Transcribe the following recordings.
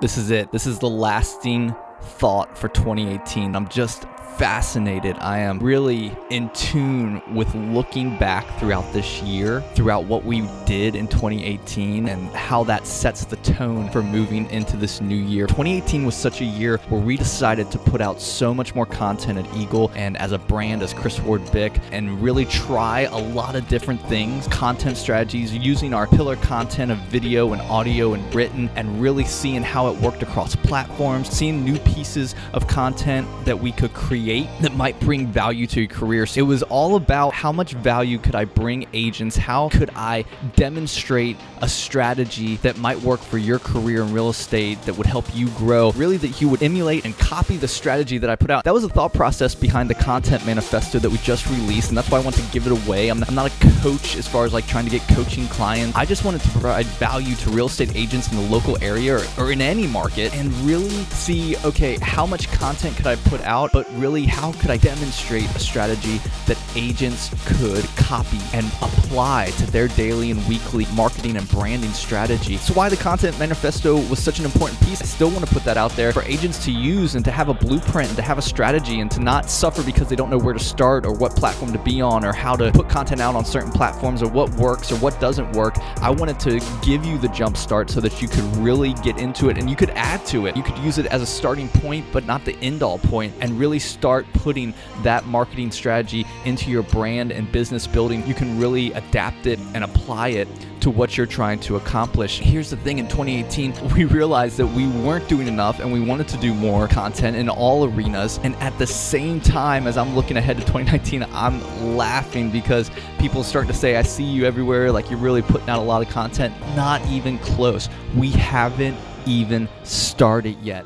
This is it. This is the lasting thought for 2018. I'm just fascinated. I am really in tune with looking back throughout this year, throughout what we did in 2018, and how that sets the tone for moving into this new year. 2018 was such a year where we decided to put out so much more content at Eagle and as a brand, as Chris Ward Bick, and really try a lot of different things, content strategies, using our pillar content of video and audio and written, and really seeing how it worked across platforms, seeing new pieces of content that we could create create that might bring value to your career. So it was all about how much value could I bring agents? How could I demonstrate a strategy that might work for your career in real estate that would help you grow? Really, that you would emulate and copy the strategy that I put out. That was the thought process behind the content manifesto that we just released, and that's why I want to give it away. I'm, not a coach as far as like trying to get coaching clients. I just wanted to provide value to real estate agents in the local area or, or in any market and really see okay, how much content could I put out, but really really how could I demonstrate a strategy that agents could copy and apply to their daily and weekly marketing and branding strategy. So why the content manifesto was such an important piece. I still want to put that out there for agents to use and to have a blueprint and to have a strategy and to not suffer because they don't know where to start or what platform to be on or how to put content out on certain platforms or what works or what doesn't work. I wanted to give you the jump start so that you could really get into it and you could add to it. You could use it as a starting point, but not the end all point, and really start putting that marketing strategy into your brand and business building, you can really adapt it and apply it to what you're trying to accomplish. Here's the thing in 2018, we realized that we weren't doing enough and we wanted to do more content in all arenas. And at the same time, as I'm looking ahead to 2019, I'm laughing because people start to say, I see you everywhere, like you're really putting out a lot of content. Not even close. We haven't even started yet.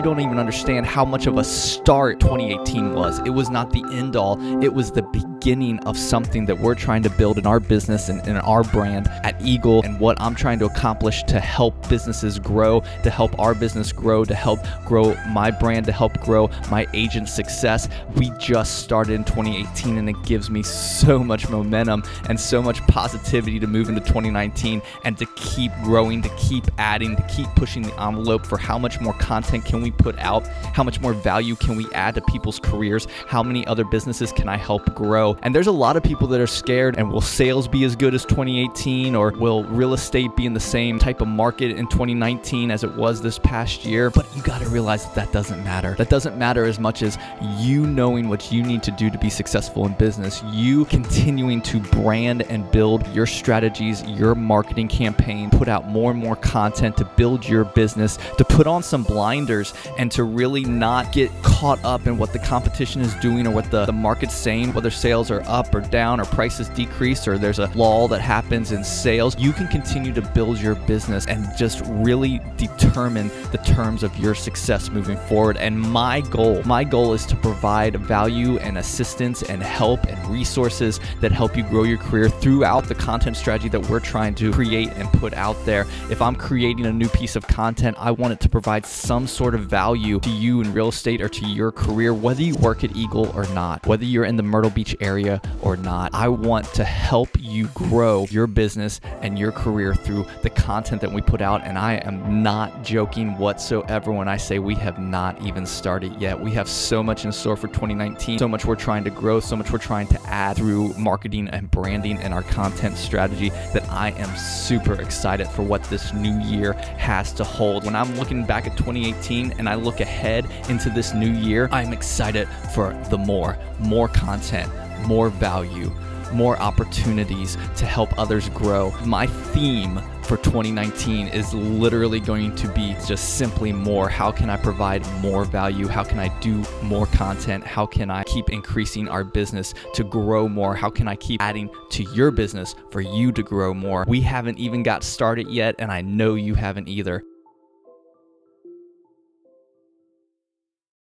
You don't even understand how much of a start 2018 was. It was not the end all, it was the beginning of something that we're trying to build in our business and in our brand at Eagle and what I'm trying to accomplish to help businesses grow, to help our business grow, to help grow my brand, to help grow my agent success. We just started in 2018 and it gives me so much momentum and so much positivity to move into 2019 and to keep growing, to keep adding, to keep pushing the envelope for how much more content can we we put out? How much more value can we add to people's careers? How many other businesses can I help grow? And there's a lot of people that are scared and will sales be as good as 2018 or will real estate be in the same type of market in 2019 as it was this past year? But you got to realize that that doesn't matter. That doesn't matter as much as you knowing what you need to do to be successful in business, you continuing to brand and build your strategies, your marketing campaign, put out more and more content to build your business, to put on some blinders and to really not get caught up in what the competition is doing or what the, the market's saying, whether sales are up or down or prices decrease or there's a lull that happens in sales, you can continue to build your business and just really determine the terms of your success moving forward. And my goal, my goal is to provide value and assistance and help and resources that help you grow your career throughout the content strategy that we're trying to create and put out there. If I'm creating a new piece of content, I want it to provide some sort of value to you in real estate or to your career, whether you work at Eagle or not, whether you're in the Myrtle Beach area or not. I want to help you grow your business and your career through the content that we put out. And I am not joking whatsoever when I say we have not even started yet. We have so much in store for 2019, so much we're trying to grow, so much we're trying to add through marketing and branding and our content strategy that I am super excited for what this new year has to hold. When I'm looking back at 2018 and I look ahead into this new year, I'm excited for the more, more content, more value, more opportunities to help others grow. My theme for 2019 is literally going to be just simply more. How can I provide more value? How can I do more content? How can I keep increasing our business to grow more? How can I keep adding to your business for you to grow more? We haven't even got started yet, and I know you haven't either.